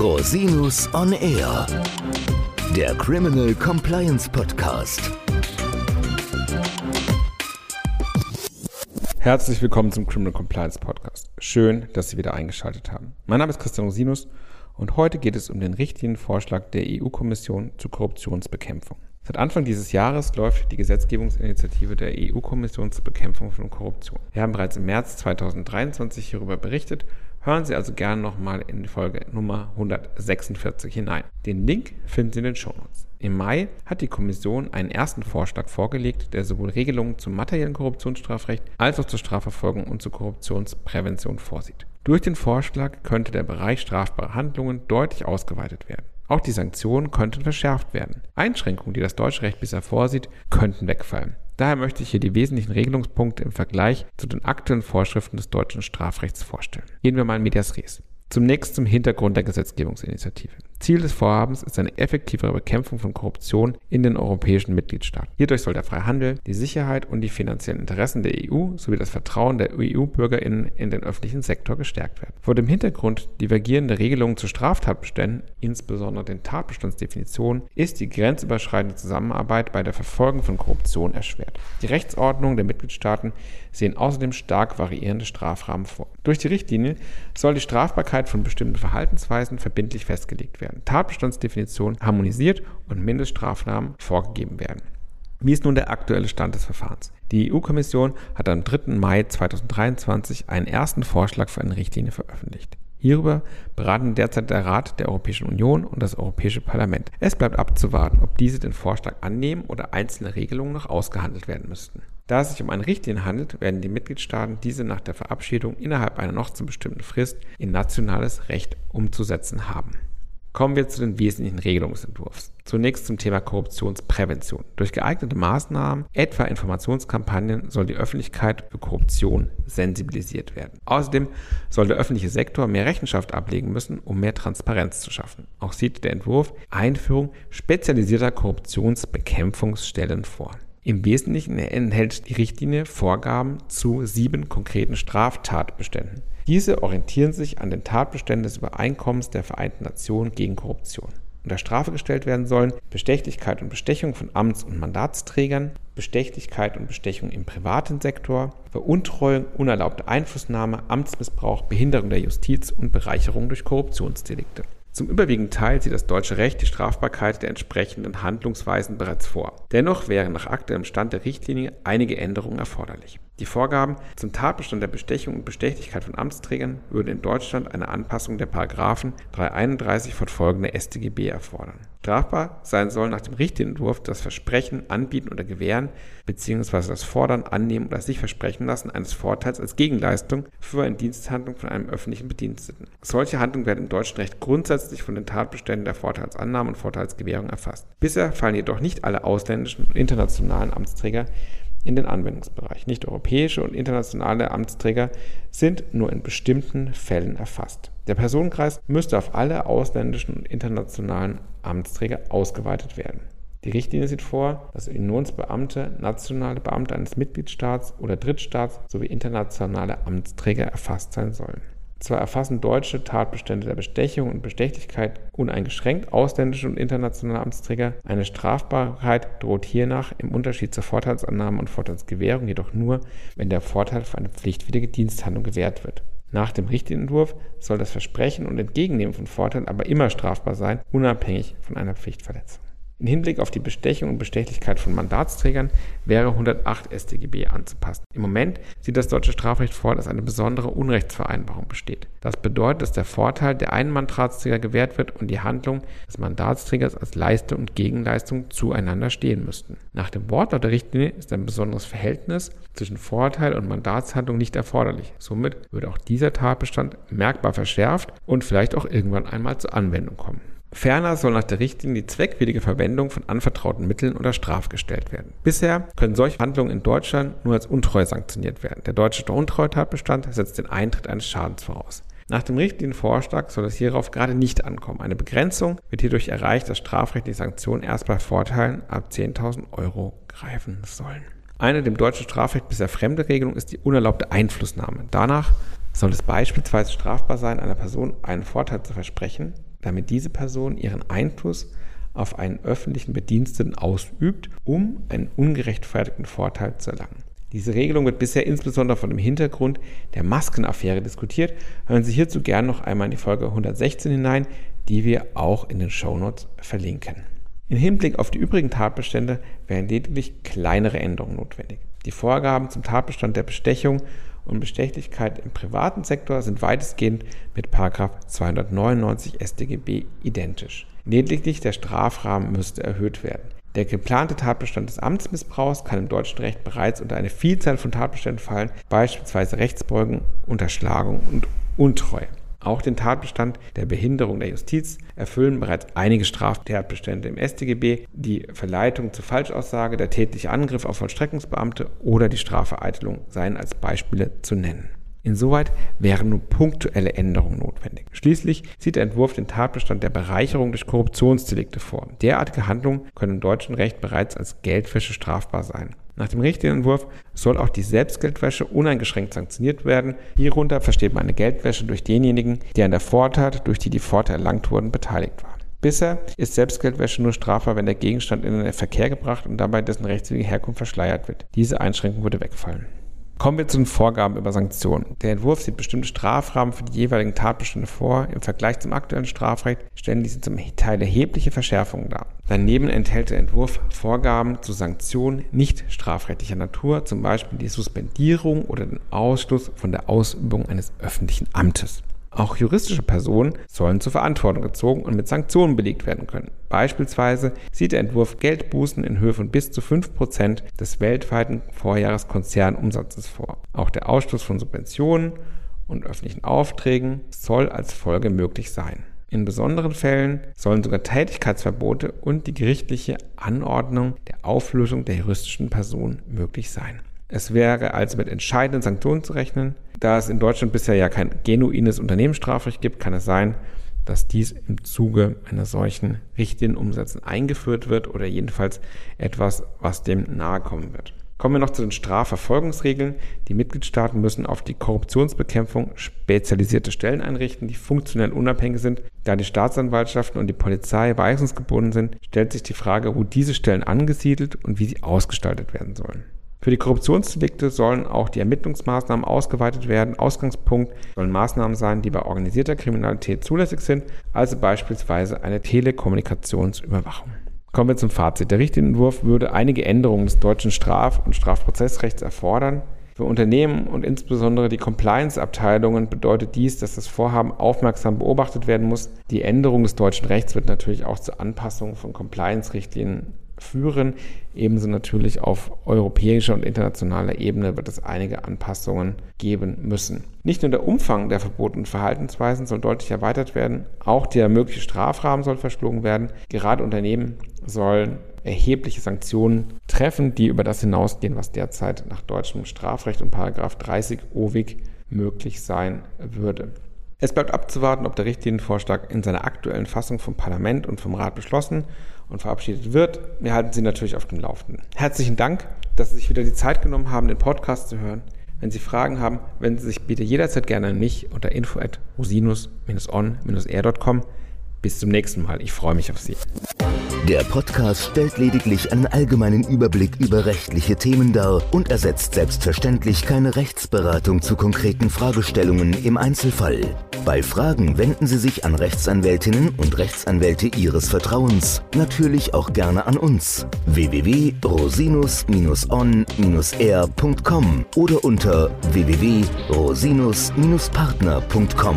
Rosinus on Air, der Criminal Compliance Podcast. Herzlich willkommen zum Criminal Compliance Podcast. Schön, dass Sie wieder eingeschaltet haben. Mein Name ist Christian Rosinus und heute geht es um den richtigen Vorschlag der EU-Kommission zur Korruptionsbekämpfung. Seit Anfang dieses Jahres läuft die Gesetzgebungsinitiative der EU-Kommission zur Bekämpfung von Korruption. Wir haben bereits im März 2023 hierüber berichtet. Hören Sie also gerne nochmal in Folge Nummer 146 hinein. Den Link finden Sie in den Shownotes. Im Mai hat die Kommission einen ersten Vorschlag vorgelegt, der sowohl Regelungen zum materiellen Korruptionsstrafrecht als auch zur Strafverfolgung und zur Korruptionsprävention vorsieht. Durch den Vorschlag könnte der Bereich strafbarer Handlungen deutlich ausgeweitet werden. Auch die Sanktionen könnten verschärft werden. Einschränkungen, die das deutsche Recht bisher vorsieht, könnten wegfallen. Daher möchte ich hier die wesentlichen Regelungspunkte im Vergleich zu den aktuellen Vorschriften des deutschen Strafrechts vorstellen. Gehen wir mal in Medias Res. Zunächst zum Hintergrund der Gesetzgebungsinitiative. Ziel des Vorhabens ist eine effektivere Bekämpfung von Korruption in den europäischen Mitgliedstaaten. Hierdurch soll der freie Handel, die Sicherheit und die finanziellen Interessen der EU sowie das Vertrauen der EU-Bürgerinnen in den öffentlichen Sektor gestärkt werden. Vor dem Hintergrund divergierender Regelungen zu Straftatbeständen, insbesondere den Tatbestandsdefinitionen, ist die grenzüberschreitende Zusammenarbeit bei der Verfolgung von Korruption erschwert. Die Rechtsordnungen der Mitgliedstaaten sehen außerdem stark variierende Strafrahmen vor. Durch die Richtlinie soll die Strafbarkeit von bestimmten Verhaltensweisen verbindlich festgelegt werden werden, Tatbestandsdefinitionen harmonisiert und Mindeststrafnahmen vorgegeben werden. Wie ist nun der aktuelle Stand des Verfahrens? Die EU-Kommission hat am 3. Mai 2023 einen ersten Vorschlag für eine Richtlinie veröffentlicht. Hierüber beraten derzeit der Rat der Europäischen Union und das Europäische Parlament. Es bleibt abzuwarten, ob diese den Vorschlag annehmen oder einzelne Regelungen noch ausgehandelt werden müssten. Da es sich um eine Richtlinie handelt, werden die Mitgliedstaaten diese nach der Verabschiedung innerhalb einer noch zu bestimmten Frist in nationales Recht umzusetzen haben. Kommen wir zu den wesentlichen Regelungsentwurfs. Zunächst zum Thema Korruptionsprävention. Durch geeignete Maßnahmen, etwa Informationskampagnen, soll die Öffentlichkeit für Korruption sensibilisiert werden. Außerdem soll der öffentliche Sektor mehr Rechenschaft ablegen müssen, um mehr Transparenz zu schaffen. Auch sieht der Entwurf Einführung spezialisierter Korruptionsbekämpfungsstellen vor. Im Wesentlichen enthält die Richtlinie Vorgaben zu sieben konkreten Straftatbeständen. Diese orientieren sich an den Tatbeständen des Übereinkommens der Vereinten Nationen gegen Korruption. Unter Strafe gestellt werden sollen Bestechlichkeit und Bestechung von Amts- und Mandatsträgern, Bestechlichkeit und Bestechung im privaten Sektor, Veruntreuung, unerlaubte Einflussnahme, Amtsmissbrauch, Behinderung der Justiz und Bereicherung durch Korruptionsdelikte. Zum überwiegenden Teil sieht das deutsche Recht die Strafbarkeit der entsprechenden Handlungsweisen bereits vor. Dennoch wären nach aktuellem Stand der Richtlinie einige Änderungen erforderlich. Die Vorgaben zum Tatbestand der Bestechung und Bestechlichkeit von Amtsträgern würden in Deutschland eine Anpassung der Paragraphen 331 fortfolgende StGB erfordern. Strafbar sein soll nach dem Richtlinienentwurf das Versprechen, Anbieten oder Gewähren bzw. das Fordern, Annehmen oder sich versprechen lassen eines Vorteils als Gegenleistung für eine Diensthandlung von einem öffentlichen Bediensteten. Solche Handlungen werden im deutschen Recht grundsätzlich von den Tatbeständen der Vorteilsannahme und Vorteilsgewährung erfasst. Bisher fallen jedoch nicht alle ausländischen und internationalen Amtsträger in den Anwendungsbereich. Nicht europäische und internationale Amtsträger sind nur in bestimmten Fällen erfasst. Der Personenkreis müsste auf alle ausländischen und internationalen Amtsträger ausgeweitet werden. Die Richtlinie sieht vor, dass Unionsbeamte, nationale Beamte eines Mitgliedstaats oder Drittstaats sowie internationale Amtsträger erfasst sein sollen. Zwar erfassen deutsche Tatbestände der Bestechung und Bestechlichkeit uneingeschränkt ausländische und internationale Amtsträger, eine Strafbarkeit droht hiernach im Unterschied zur Vorteilsannahme und Vorteilsgewährung jedoch nur, wenn der Vorteil für eine pflichtwidrige Diensthandlung gewährt wird. Nach dem Richtlinienentwurf soll das Versprechen und Entgegennehmen von Vorteilen aber immer strafbar sein, unabhängig von einer Pflichtverletzung. Im Hinblick auf die Bestechung und Bestechlichkeit von Mandatsträgern wäre 108 StGB anzupassen. Im Moment sieht das deutsche Strafrecht vor, dass eine besondere Unrechtsvereinbarung besteht. Das bedeutet, dass der Vorteil der einen Mandatsträger gewährt wird und die Handlung des Mandatsträgers als Leistung und Gegenleistung zueinander stehen müssten. Nach dem Wortlaut der Richtlinie ist ein besonderes Verhältnis zwischen Vorteil und Mandatshandlung nicht erforderlich. Somit würde auch dieser Tatbestand merkbar verschärft und vielleicht auch irgendwann einmal zur Anwendung kommen. Ferner soll nach der Richtlinie die zweckwidrige Verwendung von anvertrauten Mitteln unter Straf gestellt werden. Bisher können solche Handlungen in Deutschland nur als Untreue sanktioniert werden. Der deutsche Untreutatbestand setzt den Eintritt eines Schadens voraus. Nach dem Richtlinienvorschlag soll es hierauf gerade nicht ankommen. Eine Begrenzung wird hierdurch erreicht, dass strafrechtliche Sanktionen erst bei Vorteilen ab 10.000 Euro greifen sollen. Eine dem deutschen Strafrecht bisher fremde Regelung ist die unerlaubte Einflussnahme. Danach soll es beispielsweise strafbar sein, einer Person einen Vorteil zu versprechen, damit diese Person ihren Einfluss auf einen öffentlichen Bediensteten ausübt, um einen ungerechtfertigten Vorteil zu erlangen. Diese Regelung wird bisher insbesondere von dem Hintergrund der Maskenaffäre diskutiert. Hören Sie hierzu gerne noch einmal in die Folge 116 hinein, die wir auch in den Shownotes verlinken. Im Hinblick auf die übrigen Tatbestände wären lediglich kleinere Änderungen notwendig. Die Vorgaben zum Tatbestand der Bestechung und Bestechlichkeit im privaten Sektor sind weitestgehend mit 299 StGB identisch. Lediglich der Strafrahmen müsste erhöht werden. Der geplante Tatbestand des Amtsmissbrauchs kann im deutschen Recht bereits unter eine Vielzahl von Tatbeständen fallen, beispielsweise Rechtsbeugung, Unterschlagung und Untreue. Auch den Tatbestand der Behinderung der Justiz erfüllen bereits einige Straftatbestände im StGB, die Verleitung zur Falschaussage, der tätliche Angriff auf Vollstreckungsbeamte oder die Strafvereitelung seien als Beispiele zu nennen. Insoweit wären nur punktuelle Änderungen notwendig. Schließlich sieht der Entwurf den Tatbestand der Bereicherung durch Korruptionsdelikte vor. Derartige Handlungen können im deutschen Recht bereits als Geldwäsche strafbar sein. Nach dem richtigen Entwurf soll auch die Selbstgeldwäsche uneingeschränkt sanktioniert werden. Hierunter versteht man eine Geldwäsche durch denjenigen, der an der Vortat, durch die die Vorteile erlangt wurden, beteiligt war. Bisher ist Selbstgeldwäsche nur strafbar, wenn der Gegenstand in den Verkehr gebracht und dabei dessen rechtswidrige Herkunft verschleiert wird. Diese Einschränkung würde wegfallen. Kommen wir zu den Vorgaben über Sanktionen. Der Entwurf sieht bestimmte Strafrahmen für die jeweiligen Tatbestände vor. Im Vergleich zum aktuellen Strafrecht stellen diese zum Teil erhebliche Verschärfungen dar. Daneben enthält der Entwurf Vorgaben zu Sanktionen nicht strafrechtlicher Natur, zum Beispiel die Suspendierung oder den Ausschluss von der Ausübung eines öffentlichen Amtes. Auch juristische Personen sollen zur Verantwortung gezogen und mit Sanktionen belegt werden können. Beispielsweise sieht der Entwurf Geldbußen in Höhe von bis zu 5% des weltweiten Vorjahreskonzernumsatzes vor. Auch der Ausschluss von Subventionen und öffentlichen Aufträgen soll als Folge möglich sein. In besonderen Fällen sollen sogar Tätigkeitsverbote und die gerichtliche Anordnung der Auflösung der juristischen Person möglich sein. Es wäre also mit entscheidenden Sanktionen zu rechnen. Da es in Deutschland bisher ja kein genuines Unternehmensstrafrecht gibt, kann es sein, dass dies im Zuge einer solchen Richtlinienumsetzung eingeführt wird oder jedenfalls etwas, was dem nahe kommen wird. Kommen wir noch zu den Strafverfolgungsregeln. Die Mitgliedstaaten müssen auf die Korruptionsbekämpfung spezialisierte Stellen einrichten, die funktionell unabhängig sind. Da die Staatsanwaltschaften und die Polizei weisungsgebunden sind, stellt sich die Frage, wo diese Stellen angesiedelt und wie sie ausgestaltet werden sollen. Für die Korruptionsdelikte sollen auch die Ermittlungsmaßnahmen ausgeweitet werden. Ausgangspunkt sollen Maßnahmen sein, die bei organisierter Kriminalität zulässig sind, also beispielsweise eine Telekommunikationsüberwachung. Kommen wir zum Fazit. Der Richtlinienentwurf würde einige Änderungen des deutschen Straf- und Strafprozessrechts erfordern. Für Unternehmen und insbesondere die Compliance-Abteilungen bedeutet dies, dass das Vorhaben aufmerksam beobachtet werden muss. Die Änderung des deutschen Rechts wird natürlich auch zur Anpassung von Compliance-Richtlinien führen. Ebenso natürlich auf europäischer und internationaler Ebene wird es einige Anpassungen geben müssen. Nicht nur der Umfang der verbotenen Verhaltensweisen soll deutlich erweitert werden, auch der mögliche Strafrahmen soll verschlungen werden. Gerade Unternehmen sollen erhebliche Sanktionen treffen, die über das hinausgehen, was derzeit nach deutschem Strafrecht und Paragraph 30 OWIG möglich sein würde. Es bleibt abzuwarten, ob der Richtlinienvorschlag in seiner aktuellen Fassung vom Parlament und vom Rat beschlossen und verabschiedet wird. Wir halten Sie natürlich auf dem Laufenden. Herzlichen Dank, dass Sie sich wieder die Zeit genommen haben, den Podcast zu hören. Wenn Sie Fragen haben, wenden Sie sich bitte jederzeit gerne an mich unter info at rosinus-on-air.com. Bis zum nächsten Mal. Ich freue mich auf Sie. Der Podcast stellt lediglich einen allgemeinen Überblick über rechtliche Themen dar und ersetzt selbstverständlich keine Rechtsberatung zu konkreten Fragestellungen im Einzelfall. Bei Fragen wenden Sie sich an Rechtsanwältinnen und Rechtsanwälte Ihres Vertrauens, natürlich auch gerne an uns. www.rosinus-on-r.com oder unter www.rosinus-partner.com.